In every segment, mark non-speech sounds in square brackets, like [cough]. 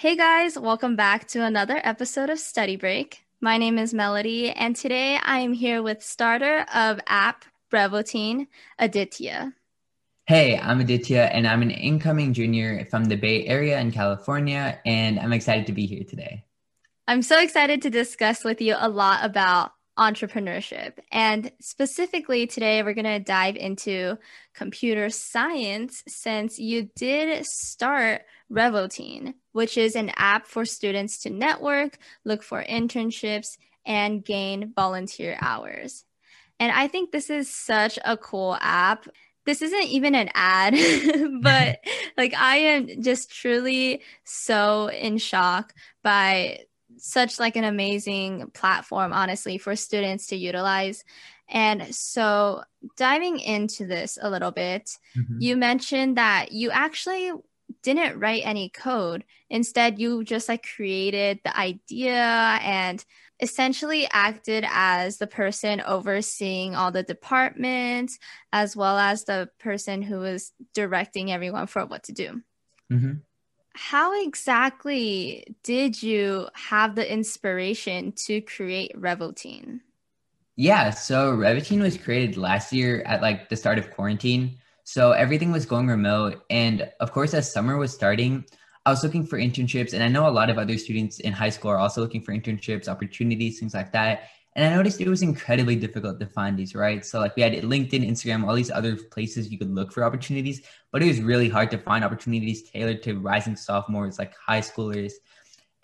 Hey guys, welcome back to another episode of Study Break. My name is Melody, and today I am here with starter of app Brevotine, Aditya. Hey, I'm Aditya, and I'm an incoming junior from the Bay Area in California, and I'm excited to be here today. I'm so excited to discuss with you a lot about entrepreneurship. And specifically today, we're going to dive into computer science since you did start Revotine, which is an app for students to network, look for internships, and gain volunteer hours. And I think this is such a cool app. This isn't even an ad, [laughs] but [laughs] like I am just truly so in shock by such like an amazing platform honestly for students to utilize and so diving into this a little bit mm-hmm. you mentioned that you actually didn't write any code instead you just like created the idea and essentially acted as the person overseeing all the departments as well as the person who was directing everyone for what to do mm-hmm how exactly did you have the inspiration to create Revotine? Yeah, so Revotine was created last year at like the start of quarantine. So everything was going remote. And of course, as summer was starting, I was looking for internships. And I know a lot of other students in high school are also looking for internships, opportunities, things like that. And I noticed it was incredibly difficult to find these, right? So like we had LinkedIn, Instagram, all these other places you could look for opportunities, but it was really hard to find opportunities tailored to rising sophomores, like high schoolers.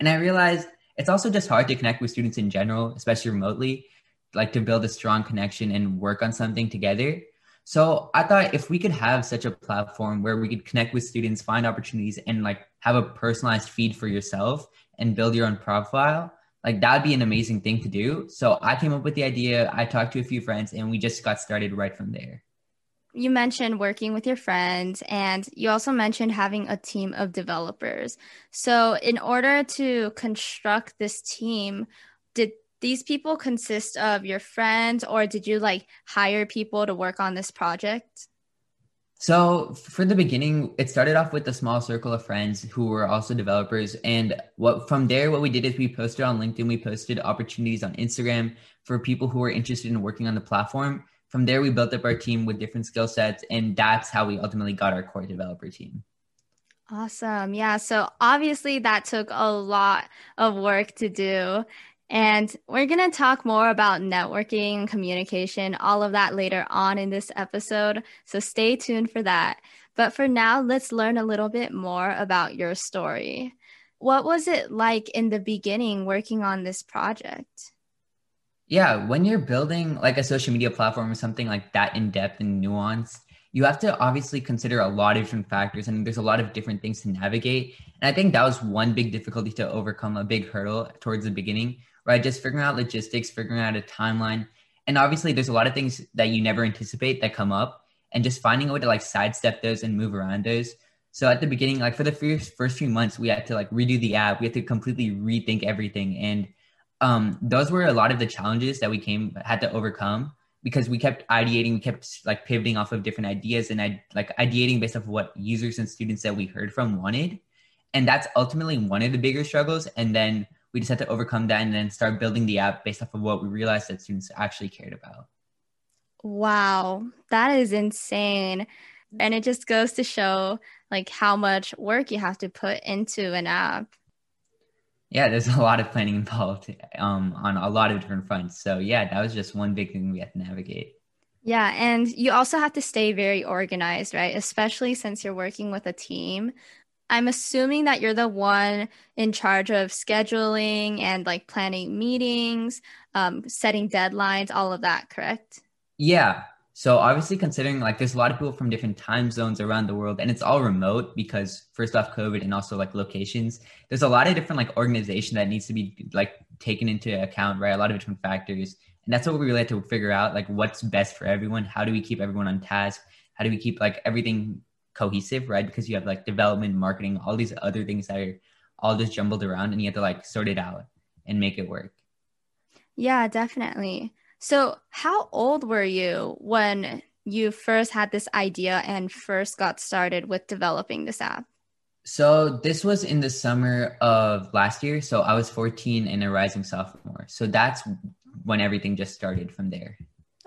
And I realized it's also just hard to connect with students in general, especially remotely, like to build a strong connection and work on something together. So I thought if we could have such a platform where we could connect with students, find opportunities, and like have a personalized feed for yourself and build your own profile, like that'd be an amazing thing to do. So I came up with the idea. I talked to a few friends and we just got started right from there. You mentioned working with your friends and you also mentioned having a team of developers. So in order to construct this team, these people consist of your friends or did you like hire people to work on this project? So for the beginning, it started off with a small circle of friends who were also developers. And what from there, what we did is we posted on LinkedIn, we posted opportunities on Instagram for people who were interested in working on the platform. From there, we built up our team with different skill sets, and that's how we ultimately got our core developer team. Awesome. Yeah. So obviously, that took a lot of work to do. And we're going to talk more about networking, communication, all of that later on in this episode. So stay tuned for that. But for now, let's learn a little bit more about your story. What was it like in the beginning working on this project? Yeah, when you're building like a social media platform or something like that in depth and nuanced, you have to obviously consider a lot of different factors and there's a lot of different things to navigate. And I think that was one big difficulty to overcome, a big hurdle towards the beginning right? Just figuring out logistics, figuring out a timeline. And obviously, there's a lot of things that you never anticipate that come up, and just finding a way to like sidestep those and move around those. So at the beginning, like for the first first few months, we had to like redo the app. We had to completely rethink everything, and um, those were a lot of the challenges that we came had to overcome because we kept ideating, we kept like pivoting off of different ideas, and I like ideating based off of what users and students that we heard from wanted, and that's ultimately one of the bigger struggles. And then we just had to overcome that and then start building the app based off of what we realized that students actually cared about. Wow, that is insane. And it just goes to show like how much work you have to put into an app. Yeah, there's [laughs] a lot of planning involved um, on a lot of different fronts. So yeah, that was just one big thing we had to navigate. Yeah, and you also have to stay very organized, right? Especially since you're working with a team. I'm assuming that you're the one in charge of scheduling and like planning meetings, um, setting deadlines, all of that, correct? Yeah. So obviously considering like there's a lot of people from different time zones around the world and it's all remote because first off COVID and also like locations. There's a lot of different like organization that needs to be like taken into account, right? A lot of different factors. And that's what we really had to figure out, like what's best for everyone. How do we keep everyone on task? How do we keep like everything cohesive, right? Because you have like development, marketing, all these other things that are all just jumbled around and you have to like sort it out and make it work. Yeah, definitely. So, how old were you when you first had this idea and first got started with developing this app? So, this was in the summer of last year. So, I was 14 and a rising sophomore. So, that's when everything just started from there.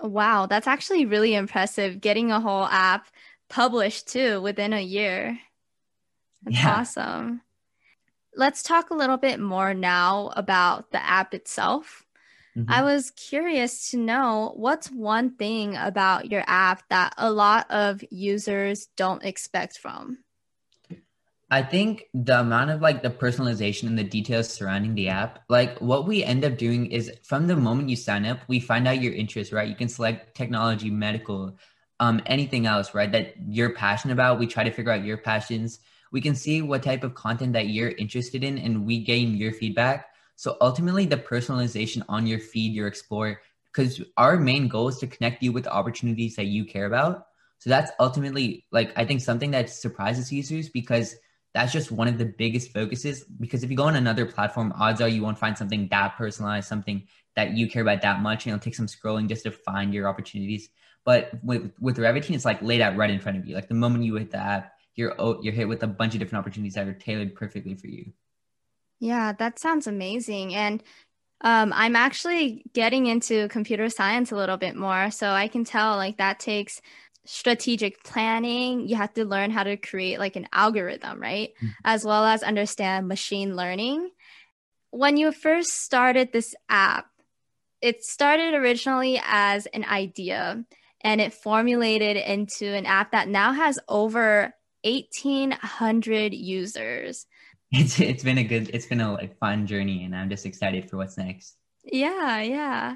Wow, that's actually really impressive getting a whole app published too within a year. That's yeah. awesome. Let's talk a little bit more now about the app itself. Mm-hmm. I was curious to know what's one thing about your app that a lot of users don't expect from? I think the amount of like the personalization and the details surrounding the app, like what we end up doing is from the moment you sign up, we find out your interests, right? You can select technology, medical, um, anything else, right? That you're passionate about. We try to figure out your passions. We can see what type of content that you're interested in and we gain your feedback so ultimately, the personalization on your feed, your explore, because our main goal is to connect you with opportunities that you care about. So that's ultimately like I think something that surprises users because that's just one of the biggest focuses. Because if you go on another platform, odds are you won't find something that personalized, something that you care about that much, and it'll take some scrolling just to find your opportunities. But with with Revitine, it's like laid out right in front of you. Like the moment you hit the app, you're you're hit with a bunch of different opportunities that are tailored perfectly for you. Yeah, that sounds amazing. And um, I'm actually getting into computer science a little bit more. So I can tell like that takes strategic planning. You have to learn how to create like an algorithm, right? Mm-hmm. As well as understand machine learning. When you first started this app, it started originally as an idea and it formulated into an app that now has over 1800 users. [laughs] It's it's been a good it's been a like fun journey and i'm just excited for what's next. Yeah yeah.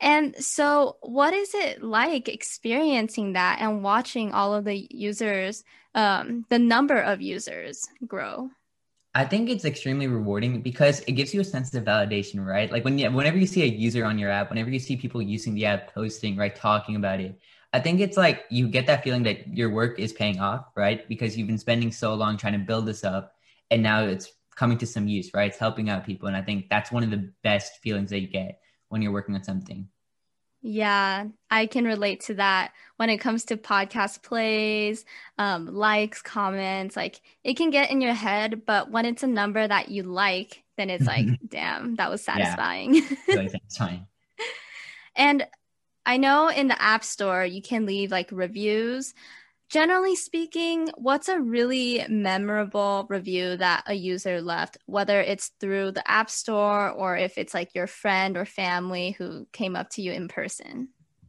And so what is it like experiencing that and watching all of the users um, the number of users grow i think it's extremely rewarding because it gives you a sense of validation right like when you, whenever you see a user on your app whenever you see people using the app posting right talking about it I think it's like you get that feeling that your work is paying off, right? Because you've been spending so long trying to build this up and now it's coming to some use, right? It's helping out people. And I think that's one of the best feelings that you get when you're working on something. Yeah, I can relate to that when it comes to podcast plays, um, likes, comments. Like it can get in your head, but when it's a number that you like, then it's like, damn, that was satisfying. Yeah, [laughs] really satisfying. and I know in the App Store, you can leave like reviews generally speaking, what's a really memorable review that a user left, whether it's through the App Store or if it's like your friend or family who came up to you in person?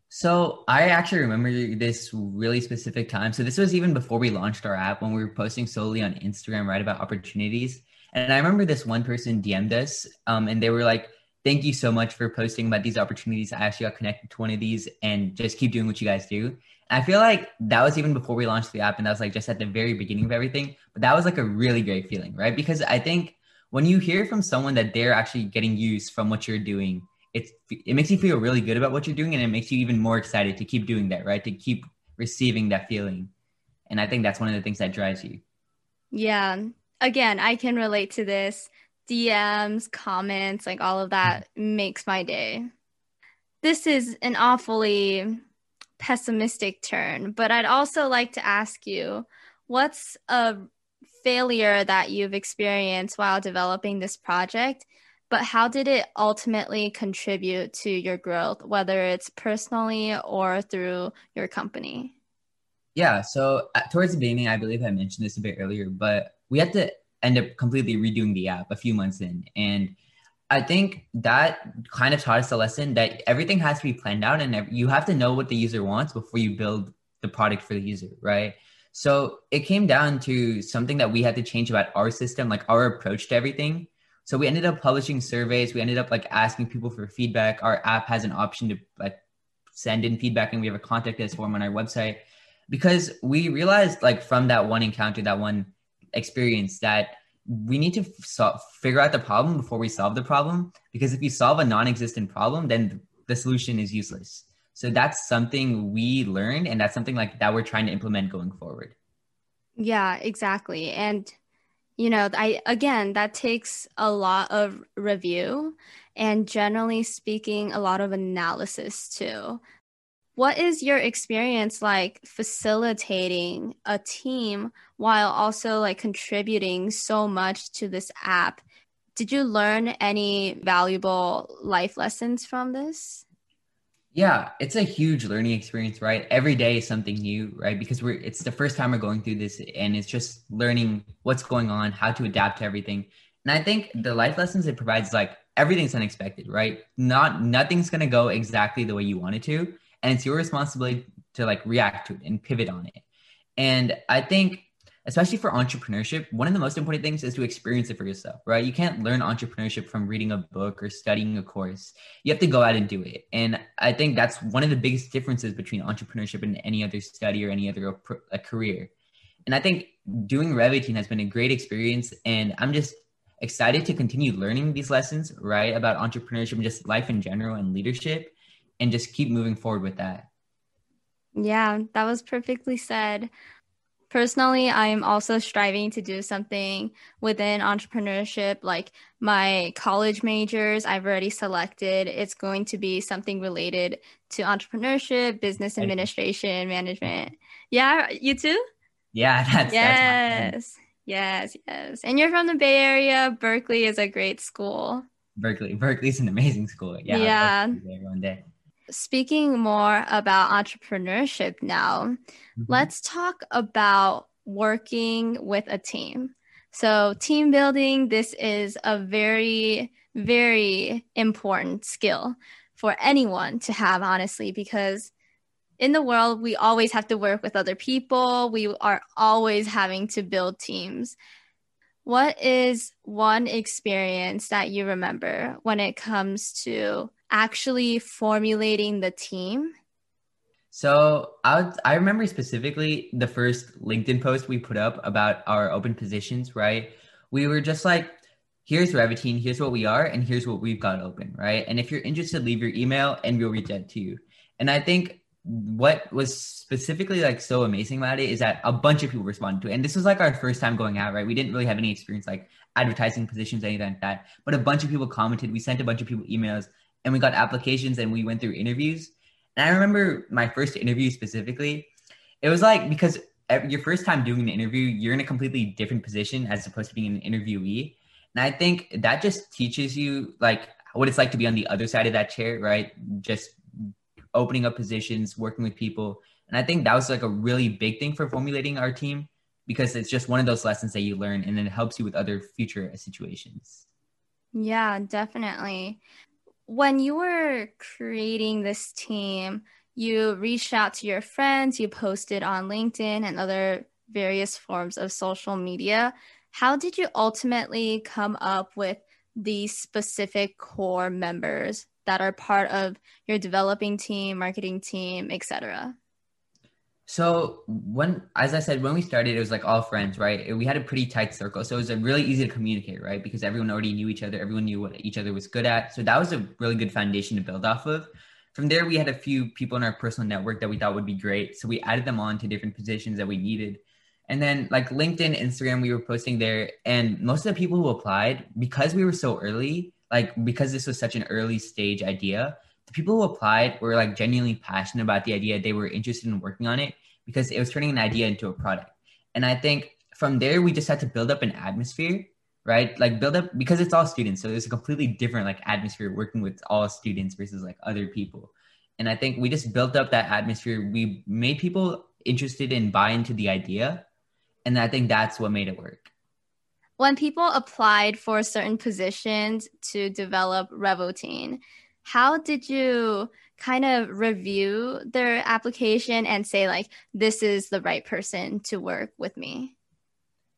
So I actually remember this really specific time. So this was even before we launched our app when we were posting solely on Instagram, right, about opportunities. And I remember this one person DM'd us, um, and they were like, "Thank you so much for posting about these opportunities. I actually got connected to one of these, and just keep doing what you guys do." I feel like that was even before we launched the app, and that was like just at the very beginning of everything. But that was like a really great feeling, right? Because I think when you hear from someone that they're actually getting use from what you're doing, it's it makes you feel really good about what you're doing, and it makes you even more excited to keep doing that, right? To keep receiving that feeling, and I think that's one of the things that drives you. Yeah. Again, I can relate to this. DMs, comments, like all of that mm-hmm. makes my day. This is an awfully pessimistic turn, but I'd also like to ask you what's a failure that you've experienced while developing this project, but how did it ultimately contribute to your growth, whether it's personally or through your company? Yeah, so uh, towards the beginning, I believe I mentioned this a bit earlier, but we had to end up completely redoing the app a few months in. And I think that kind of taught us a lesson that everything has to be planned out and you have to know what the user wants before you build the product for the user, right? So it came down to something that we had to change about our system, like our approach to everything. So we ended up publishing surveys. We ended up like asking people for feedback. Our app has an option to like send in feedback, and we have a contact us form on our website because we realized like from that one encounter, that one experience, that we need to figure out the problem before we solve the problem. Because if you solve a non-existent problem, then the solution is useless. So that's something we learned, and that's something like that we're trying to implement going forward. Yeah, exactly. And you know, I again, that takes a lot of review and generally speaking, a lot of analysis too. What is your experience like facilitating a team while also like contributing so much to this app? Did you learn any valuable life lessons from this? Yeah, it's a huge learning experience, right? Every day is something new, right? Because we're it's the first time we're going through this and it's just learning what's going on, how to adapt to everything. And I think the life lessons it provides like everything's unexpected, right? Not nothing's going to go exactly the way you want it to, and it's your responsibility to like react to it and pivot on it. And I think especially for entrepreneurship, one of the most important things is to experience it for yourself, right? You can't learn entrepreneurship from reading a book or studying a course. You have to go out and do it. And I think that's one of the biggest differences between entrepreneurship and any other study or any other a career. And I think doing Revitine has been a great experience. And I'm just excited to continue learning these lessons, right? About entrepreneurship and just life in general and leadership and just keep moving forward with that. Yeah, that was perfectly said. Personally, I'm also striving to do something within entrepreneurship. Like my college majors, I've already selected. It's going to be something related to entrepreneurship, business administration, management. Yeah, you too? Yeah, [laughs] that's yes, that's yes, yes. And you're from the Bay Area. Berkeley is a great school. Berkeley, Berkeley's an amazing school. Yeah, yeah. One day speaking more about entrepreneurship now, mm-hmm. let's talk about working with a team. So, team building, this is a very, very important skill for anyone to have, honestly, because in the world, we always have to work with other people. We are always having to build teams. What is one experience that you remember when it comes to actually formulating the team? So I would, I remember specifically the first LinkedIn post we put up about our open positions, right? We were just like, here's Revitine, here's what we are, and here's what we've got open, right? And if you're interested, leave your email and we'll reach out to you. And I think what was specifically like so amazing about it is that a bunch of people responded to it. And this was like our first time going out, right? We didn't really have any experience like advertising positions, anything like that. But a bunch of people commented. We sent a bunch of people emails and we got applications and we went through interviews. And I remember my first interview specifically. It was like because your first time doing the interview, you're in a completely different position as opposed to being an interviewee. And I think that just teaches you like what it's like to be on the other side of that chair, right? Just opening up positions, working with people. And I think that was like a really big thing for formulating our team because it's just one of those lessons that you learn and then it helps you with other future situations. Yeah, definitely when you were creating this team, you reached out to your friends, you posted on LinkedIn and other various forms of social media. How did you ultimately come up with these specific core members that are part of your developing team, marketing team, etc.? So when, as I said, when we started, it was like all friends, right? We had a pretty tight circle, so it was really easy to communicate, right? Because everyone already knew each other, everyone knew what each other was good at. So that was a really good foundation to build off of. From there, we had a few people in our personal network that we thought would be great, so we added them on to different positions that we needed. And then, like LinkedIn, Instagram, we were posting there, and most of the people who applied, because we were so early, like because this was such an early stage idea, the people who applied were like genuinely passionate about the idea. They were interested in working on it because it was turning an idea into a product. And I think from there, we just had to build up an atmosphere, right? Like build up because it's all students. So there's a completely different like atmosphere working with all students versus like other people. And I think we just built up that atmosphere. We made people interested in buy into the idea. And I think that's what made it work. When people applied for certain positions to develop Revotine, how did you kind of review their application and say like this is the right person to work with me.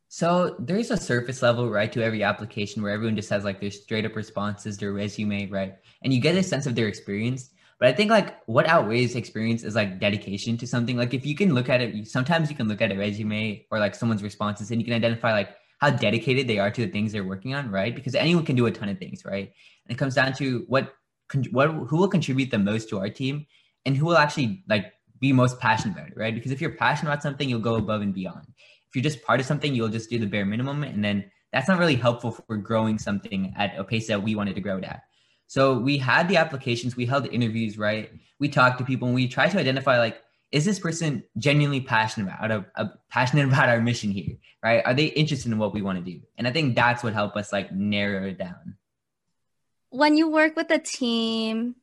So there's a surface level right to every application where everyone just has like their straight up responses their resume right? And you get a sense of their experience. But i think like what outweighs experience is like dedication to something. Like if you can look at it sometimes you can look at a resume or like someone's responses and you can identify like how dedicated they are to the things they're working on right? Because anyone can do a ton of things right? And it comes down to what what who will contribute the most to our team and who will actually like be most passionate about it, right? Because if you're passionate about something, you'll go above and beyond. If you're just part of something, you'll just do the bare minimum, and then that's not really helpful for growing something at a pace that we wanted to grow it at. So we had the applications, we held interviews, right? We talked to people, and we tried to identify like, is this person genuinely passionate about a, a uh, passionate [laughs] about our mission here, right? Are they interested in what we want to do? And I think that's what helped us like narrow it down when you work with a team,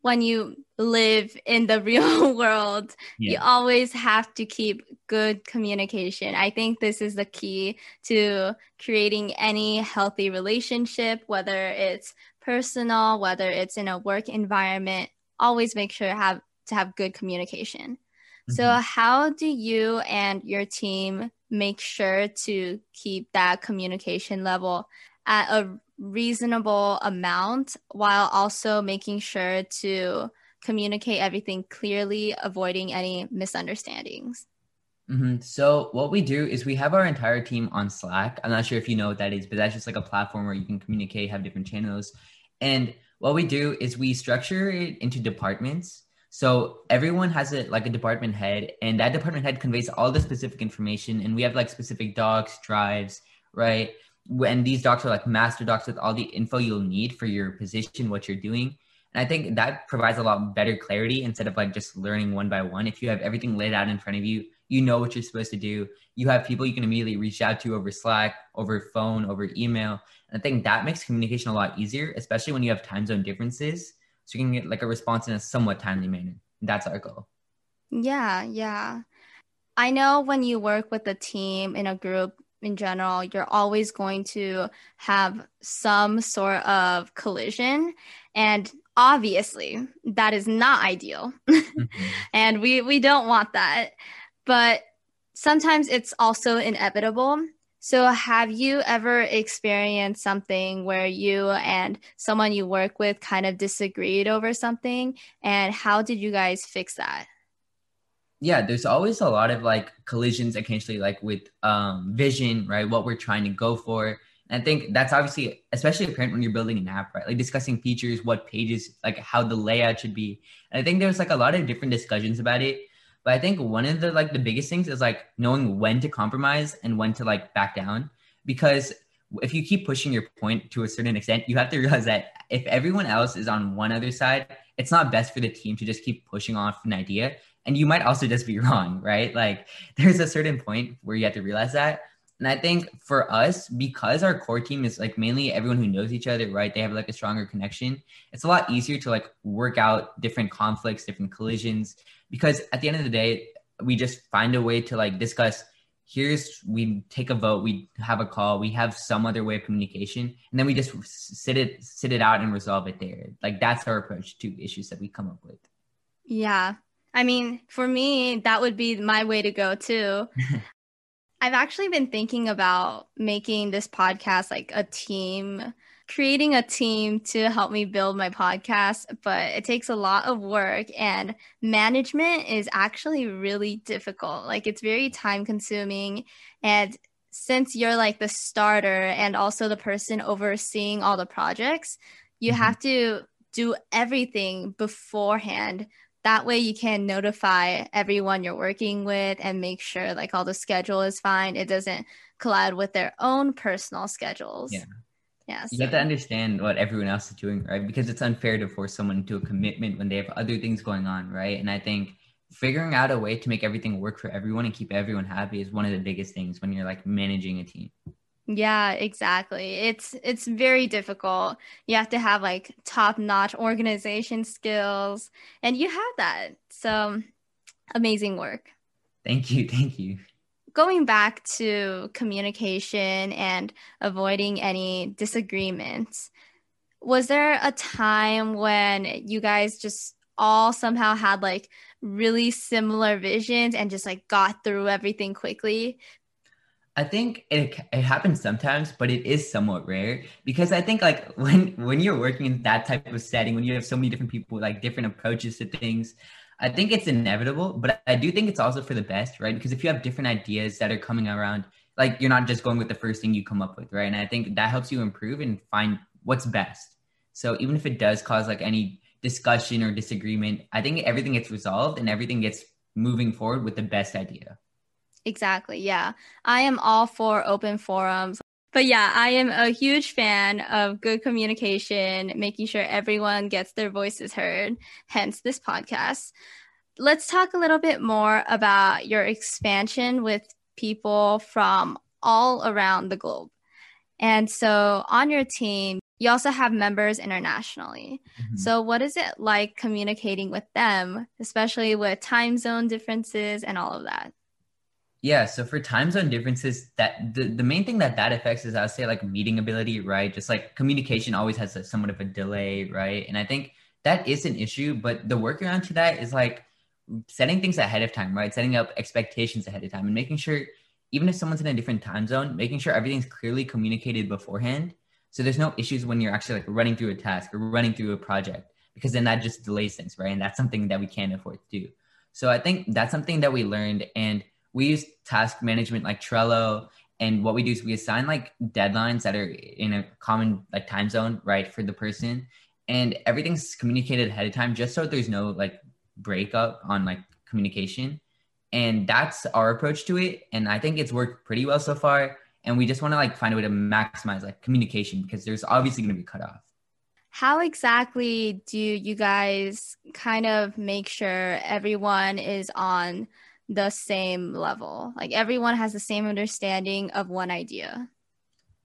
when you live in the [laughs] real world, yeah. you always have to keep good communication. I think this is the key to creating any healthy relationship, whether it's personal, whether it's in a work environment. Always make sure have to have good communication. Mm-hmm. So, how do you and your team make sure to keep that communication level at a reasonable amount while also making sure to communicate everything clearly, avoiding any misunderstandings. Mm-hmm. So what we do is we have our entire team on Slack. I'm not sure if you know what that is, but that's just like a platform where you can communicate, have different channels. And what we do is we structure it into departments. So everyone has a like a department head, and that department head conveys all the specific information. And we have like specific docs, drives, right? When these docs are like master docs with all the info you'll need for your position, what you're doing. And I think that provides a lot better clarity instead of like just learning one by one. If you have everything laid out in front of you, you know what you're supposed to do. You have people you can immediately reach out to over Slack, over phone, over email. And I think that makes communication a lot easier, especially when you have time zone differences. So you can get like a response in a somewhat timely manner. That's our goal. Yeah, yeah. I know when you work with a team in a group, in general, you're always going to have some sort of collision. And obviously, that is not ideal. Mm-hmm. [laughs] and we, we don't want that. But sometimes it's also inevitable. So, have you ever experienced something where you and someone you work with kind of disagreed over something? And how did you guys fix that? Yeah there's always a lot of like collisions occasionally like with um vision right what we're trying to go for. And i think that's obviously especially apparent when you're building an app right like discussing features what pages like how the layout should be. And i think there's like a lot of different discussions about it. But i think one of the like the biggest things is like knowing when to compromise and when to like back down. Because if you keep pushing your point to a certain extent you have to realize that if everyone else is on one other side it's not best for the team to just keep pushing off an idea and you might also just be [laughs] wrong, right? Like there's a certain point where you have to realize that. And I think for us, because our core team is like mainly everyone who knows each other, right? They have like a stronger connection. It's a lot easier to like work out different conflicts, different collisions, because at the end of the day, we just find a way to like discuss. Here's we take a vote, we have a call, we have some other way of communication, and then we just sit it sit it out and resolve it there. Like that's our approach to issues that we come up with. Yeah, I mean, for me, that would be my way to go too. [laughs] I've actually been thinking about making this podcast like a team, creating a team to help me build my podcast, but it takes a lot of work and management is actually really difficult. Like it's very time consuming and since you're like the starter and also the person overseeing all the projects, you mm-hmm. have to do everything beforehand that way you can notify everyone you're working with and make sure like all the schedule is fine. It doesn't collide with their own personal schedules. Yeah. Yeah you have to understand what everyone else is doing right? Because it's unfair to force someone into a commitment when they have other things going on right? And i think figuring out a way to make everything work for everyone and keep everyone happy is one of the biggest things when you're like managing a team yeah, exactly. It's it's very difficult. You have to have like top-notch organization skills and you have that. So amazing work. Thank you. [laughs] Thank you. Going back to communication and avoiding any disagreements. was there a time when you guys just all somehow had like really similar visions and just like got through everything quickly? I think it it happens sometimes, but it is somewhat rare because I think like when when you're working in that type of setting, when you have so many different people like different approaches to things, I think it's inevitable. But I do think it's also for the best, right? Because if you have different ideas that are coming around, like you're not just going with the first thing you come up with, right? And I think that helps you improve and find what's best. So even if it does cause like any discussion or disagreement, I think everything gets resolved and everything gets moving forward with the best idea. Exactly. Yeah. I am all for open forums. But yeah, I am a huge fan of good communication, making sure everyone gets their voices heard, hence this podcast. Let's talk a little bit more about your expansion with people from all around the globe. And so on your team, you also have members internationally. Mm-hmm. So, what is it like communicating with them, especially with time zone differences and all of that? Yeah, so for time zone differences, that the, the main thing that that affects is I would say like meeting ability, right? Just like communication always has a, somewhat of a delay, right? And I think that is an issue, but the workaround to that is like setting things ahead of time, right? Setting up expectations ahead of time and making sure even if someone's in a different time zone, making sure everything's clearly communicated beforehand so there's no issues when you're actually like running through a task or running through a project because then that just delays things, right? And that's something that we can't afford to do. So I think that's something that we learned and we use task management like Trello and what we do is we assign like deadlines that are in a common like time zone, right, for the person. And everything's communicated ahead of time just so there's no like breakup on like communication. And that's our approach to it and I think it's worked pretty well so far. And we just want to like find a way to maximize like communication because there's obviously going to be cut off how exactly do you guys kind of make sure everyone is on the same level. Like everyone has the same understanding of one idea.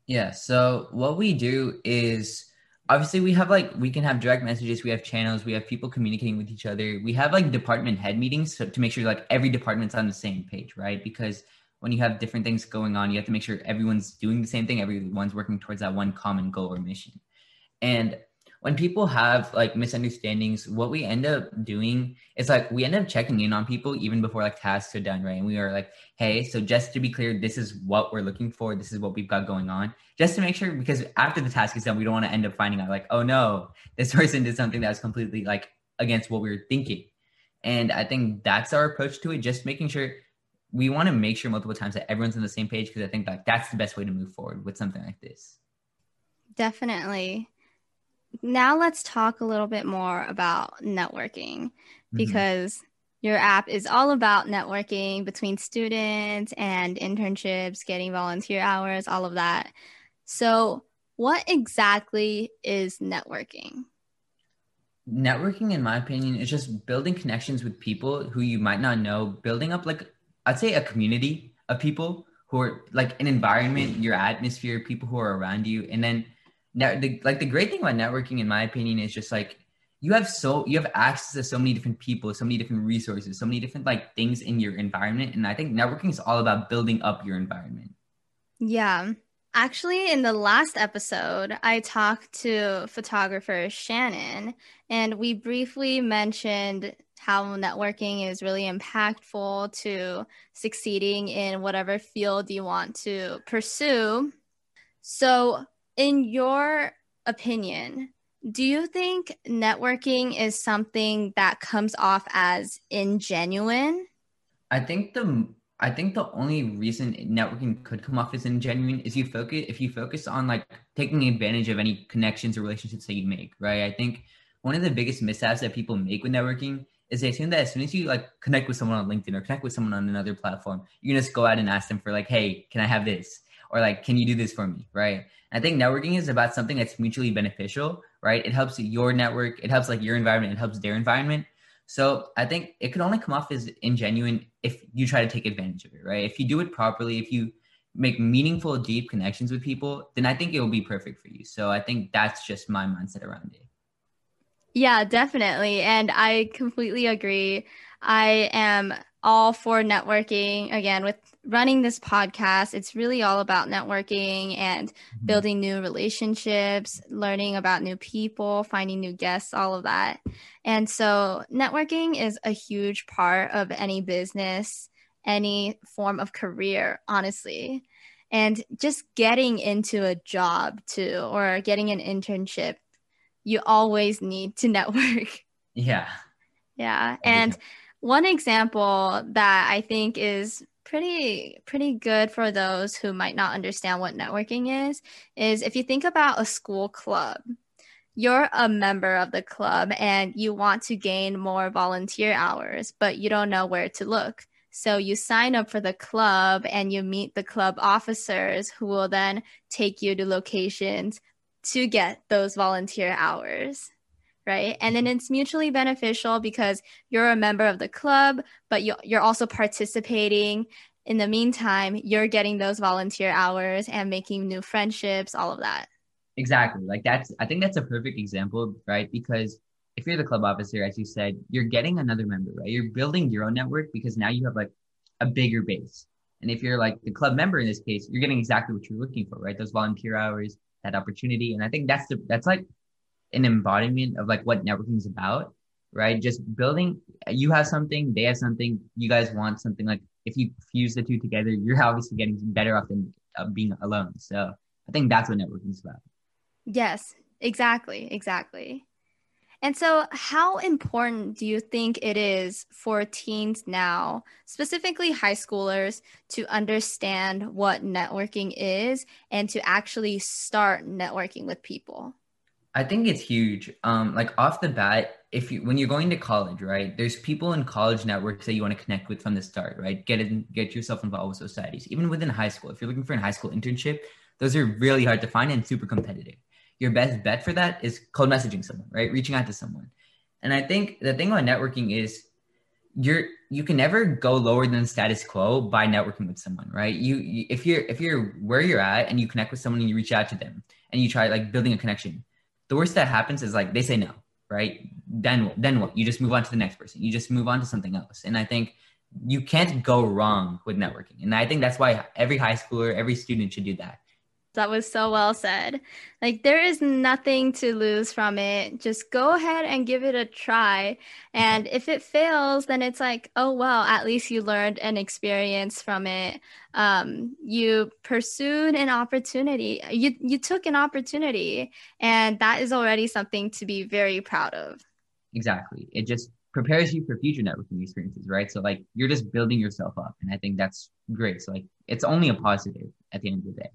Yeah so what we do is obviously we have like we can have direct messages we have channels we have people communicating with each other. We have like department head meetings to make sure like every department's on the same page right? Because when you have different things going on, you have to make sure everyone's doing the same thing, everyone's working towards that one common goal or mission. And when people have like misunderstandings, what we end up doing is like we end up checking in on people even before like tasks are done, right? And we are like, hey, so just to be clear, this is what we're looking for, this is what we've got going on, just to make sure because after the task is done, we don't want to end up finding out like, oh no, this [laughs] person did something that's completely like against what we were thinking. And I think that's our approach to it, just making sure we want to make sure multiple times that everyone's on the same page because I think like that's the best way to move forward with something like this. Definitely. Now let's talk a little bit more about networking mm-hmm. because your app is all about networking between students and internships, getting volunteer hours, all of that. So, what exactly is networking? Networking, in my opinion, is just building connections with people who you might not know, building up like I'd say a community of people who are like an environment, your atmosphere, people who are around you, and then now the like the great thing about networking, in my opinion, is just like you have so you have access to so many different people, so many different resources, so many different like things in your environment, and I think networking is all about building up your environment. Yeah. Actually, in the last episode, I talked to photographer Shannon, and we briefly mentioned how networking is really impactful to succeeding in whatever field you want to pursue. So, in your opinion, do you think networking is something that comes off as ingenuine? I think the I think the only reason networking could come off as ingenuine is you focus if you focus on like taking advantage of any connections or relationships that you make, right? I think one of the biggest mishaps that people make with networking is they assume that as soon as you like connect with someone on LinkedIn or connect with someone on another platform, you can just go out and ask them for like, hey, can I have this? Or like, can you do this for me? Right. I think networking is about something that's mutually beneficial, right? It helps your network, it helps like your environment, it helps their environment. So I think it could only come off as ingenuine if you try to take advantage of it, right? If you do it properly, if you make meaningful, deep connections with people, then I think it will be perfect for you. So I think that's just my mindset around it. Yeah, definitely. And I completely agree. I am all for networking. Again, with running this podcast, it's really all about networking and mm-hmm. building new relationships, learning about new people, finding new guests, all of that. And so, networking is a huge part of any business, any form of career, honestly. And just getting into a job too, or getting an internship, you always need to [laughs] network. Yeah. Yeah. And one example that I think is pretty pretty good for those who might not understand what networking is is if you think about a school club you're a member of the club and you want to gain more volunteer hours but you don't know where to look. So you sign up for the club and you meet the club officers who will then take you to locations to get those volunteer hours right? And then mm-hmm. it's mutually beneficial because you're a member of the club, but you're also participating. In the meantime, you're getting those volunteer hours and making new friendships, all of that. Exactly. Like that's, I think that's a perfect example, right? Because if you're the club officer, as you said, you're getting another member, right? You're building your own network because now you have like a bigger base. And if you're like the club member in this case, you're getting exactly what you're looking for, right? Those volunteer hours, that opportunity. And I think that's the, that's like an embodiment of like what networking is about, right? Just building, you have something, they have something, you guys want something like if you fuse the two together, you're [laughs] obviously getting better off than uh, being alone. So I think that's what networking is about. Yes, exactly. Exactly. And so, how important do you think it is for teens now, specifically high schoolers, to understand what networking is and to actually start networking with people? I think it's huge. Um, like off the bat, if you when you're going to college, right? There's people in college networks that you want to connect with from the start, right? Get in, get yourself involved with societies. Even within high school, if you're looking for a high school internship, those are really hard to find and super competitive. Your best bet for that is cold messaging someone, right? Reaching out to someone. And I think the thing about networking is you're you can never go lower than status quo by networking with someone right you, you, if you're if you're where you're at and you connect with someone and you reach out to them and you try like building a connection the worst that happens is like they say no, right? Then then what? You just move on to the next person. You just move on to something else. And I think you can't go wrong with networking. And I think that's why every high schooler, every student should do that. That was so well said. Like, there is nothing to lose from it. Just go ahead and give it a try. And if it fails, then it's like, oh, well, at least you learned an experience from it. Um, you pursued an opportunity. You, you took an opportunity. And that is already something to be very proud of. Exactly. It just prepares you for future networking experiences, right? So, like, you're just building yourself up. And I think that's great. So, like, it's only a positive at the end of the day.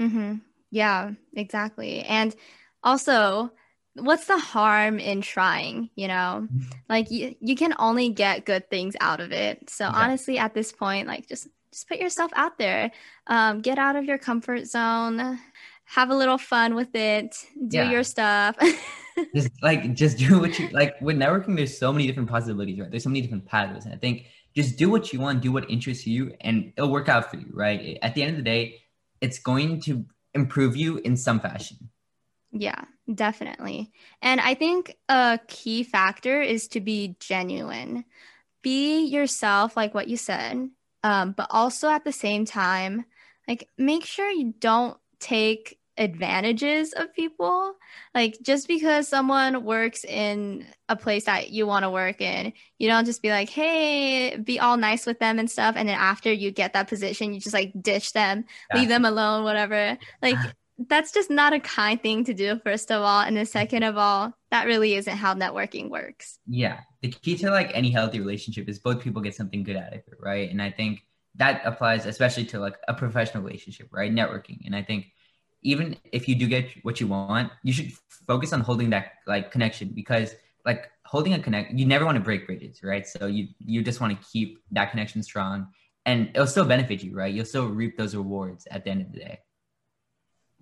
Mm-hmm. Yeah, exactly. And also, what's the harm in trying you know mm-hmm. like you, you can only get good things out of it so yeah. honestly at this point like just just put yourself out there um, get out of your comfort zone have a little fun with it do yeah. your stuff [laughs] just like just do what you like with networking there's so many different possibilities right there's so many different paths and i think just do what you want do what interests you and it'll work out for you right at the end of the day it's going to improve you in some fashion. Yeah, definitely. And I think a key factor is to be genuine. Be yourself, like what you said, um, but also at the same time, like make sure you don't take advantages of people. Like just because someone works in a place that you want to work in, you don't just be like, "Hey, be all nice with them and stuff." And then after you get that position, you just like ditch them, yeah. leave them alone, whatever. Like [laughs] that's just not a kind thing to do first of all, and then mm-hmm. second of all, that really isn't how networking works. Yeah. The key to like any healthy relationship is both people get something good out of it, right? And I think that applies especially to like a professional relationship, right? Networking. And I think even if you do get what you want, you should focus on holding that like connection because like holding a connect, you never want to break bridges, right? So you you just want to keep that connection strong, and it'll still benefit you, right? You'll still reap those rewards at the end of the day.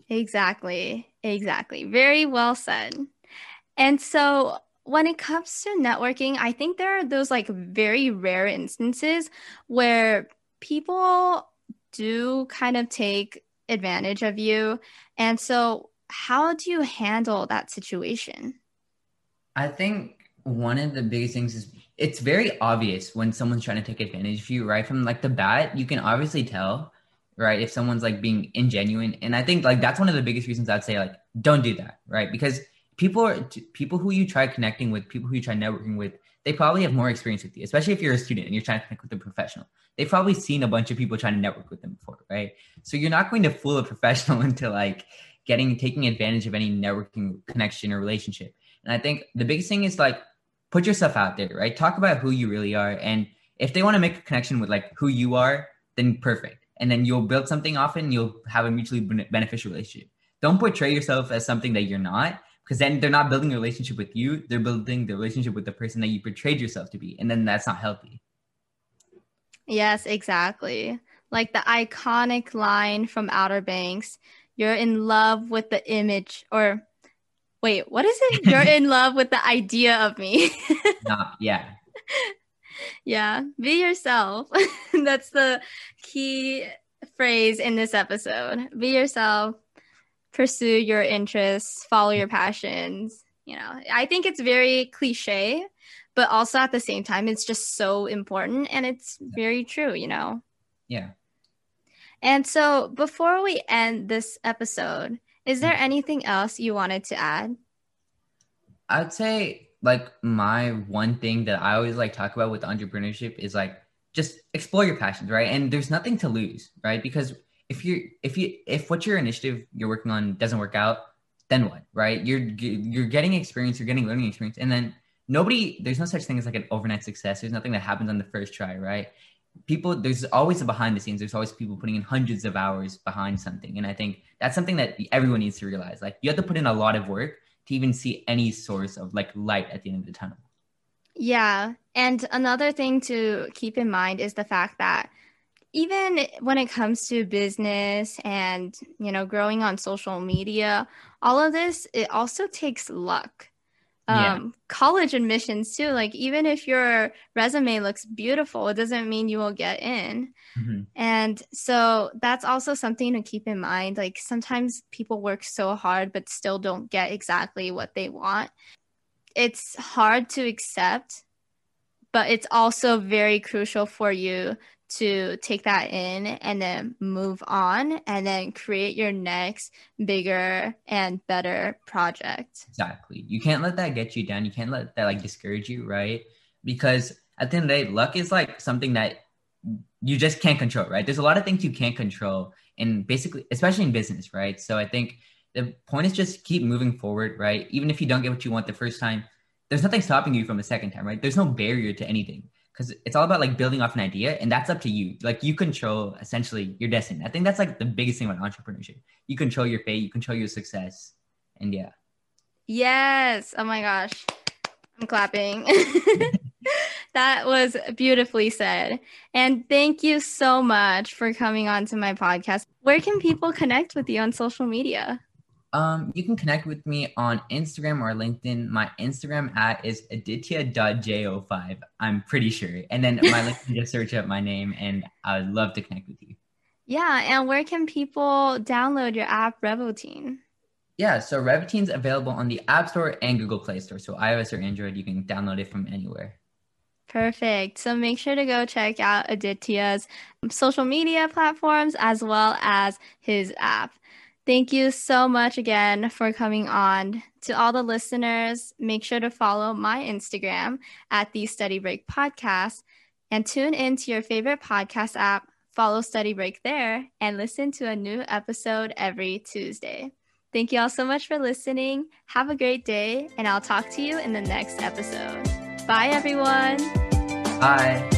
Exactly, exactly. Very well said. And so when it comes to networking, I think there are those like very rare instances where people do kind of take advantage of you. And so, how do you handle that situation? I think one of the biggest things is it's very obvious when someone's trying to take advantage of you right? From like the bat you can obviously tell right if someone's like being ingenuine. And i think like that's one of the biggest reasons i'd say like don't do that right? Because people are people who you try connecting with people who you try networking with they probably have more experience with you especially if you're a student and you're trying to connect with a professional. They've probably seen a bunch of people trying to network with them right so you're not going to fool a [laughs] professional into like getting taking advantage of any networking connection or relationship and i think the biggest thing is like put yourself out there, right? Talk about who you really are. And if they want to make a connection with like who you are, then perfect. And then you'll build something off and you'll have a mutually beneficial relationship. Don't portray yourself as something that you're not, because then they're not building a relationship with you. They're building the relationship with the person that you portrayed yourself to be. And then that's not healthy. Yes, exactly. Like the iconic line from Outer Banks you're in love with the image or Wait, what is it? You're [laughs] in love with the idea of me. [laughs] Nah, yeah. Yeah, be yourself. [laughs] That's the key phrase in this episode. Be yourself, pursue your interests, follow your passions. You know, I think it's very cliche, but also at the same time, it's just so important and it's very true, you know? Yeah. And so before we end this episode, is there mm. anything else you wanted to add? I'd say like my one thing that I always like talk about with entrepreneurship is like just explore your passions, right? And there's nothing to lose, right? Because if you if you if what your initiative you're working on doesn't work out, then what, right? You're you're getting experience, you're getting learning experience, and then nobody there's no such thing as like an overnight success. There's nothing that happens on the first try, right? People there's always a behind the scenes. There's always people putting in hundreds of hours behind something. And i think that's something that everyone needs to realize. Like you have to put in a lot of work to even see any source of like light at the end of the tunnel. Yeah. And another thing to keep in mind is the fact that even when it comes to business and you know growing on social media all of this it also takes luck um, yeah. college admissions too. Like even if your resume looks beautiful, it doesn't mean you will get in. Mm-hmm. And so that's also something to keep in mind. Like sometimes people work so hard but still don't get exactly what they want. It's hard to accept, but it's also very crucial for you to take that in and then move on and then create your next bigger and better project. Exactly. You can't let that get you down. You can't let that like discourage you, right? Because at the end of the day, luck is like something that you just can't control, right? There's a lot of things you can't control and basically especially in business, right? So I think the point is just keep moving forward, right? Even if you don't get what you want the first time, there's nothing stopping you from the second time, right? There's no barrier to anything because it's all about like building off an idea and that's up to you. Like you control essentially your destiny. I think that's like the biggest thing about entrepreneurship. You control your fate you control your success and yeah. Yes. Oh my gosh. I'm clapping. [laughs] That was beautifully said. And thank you so much for coming on to my podcast. Where can people connect with you on social media um, you can connect with me on Instagram or LinkedIn. My Instagram at is aditya.jo5. I'm pretty sure. And then my [laughs] LinkedIn, just search up my name and I would love to connect with you. Yeah. And where can people download your app, Revotine? Yeah. So Revotine's available on the App Store and Google Play Store. So iOS or Android, you can download it from anywhere. Perfect. So make sure to go check out Aditya's social media platforms as well as his app. Thank you so much again for coming on. To all the listeners, make sure to follow my Instagram at the Study Break Podcast and tune in to your favorite podcast app. Follow Study Break there and listen to a new episode every Tuesday. Thank you all so much for listening. Have a great day, and I'll talk to you in the next episode. Bye, everyone. Bye.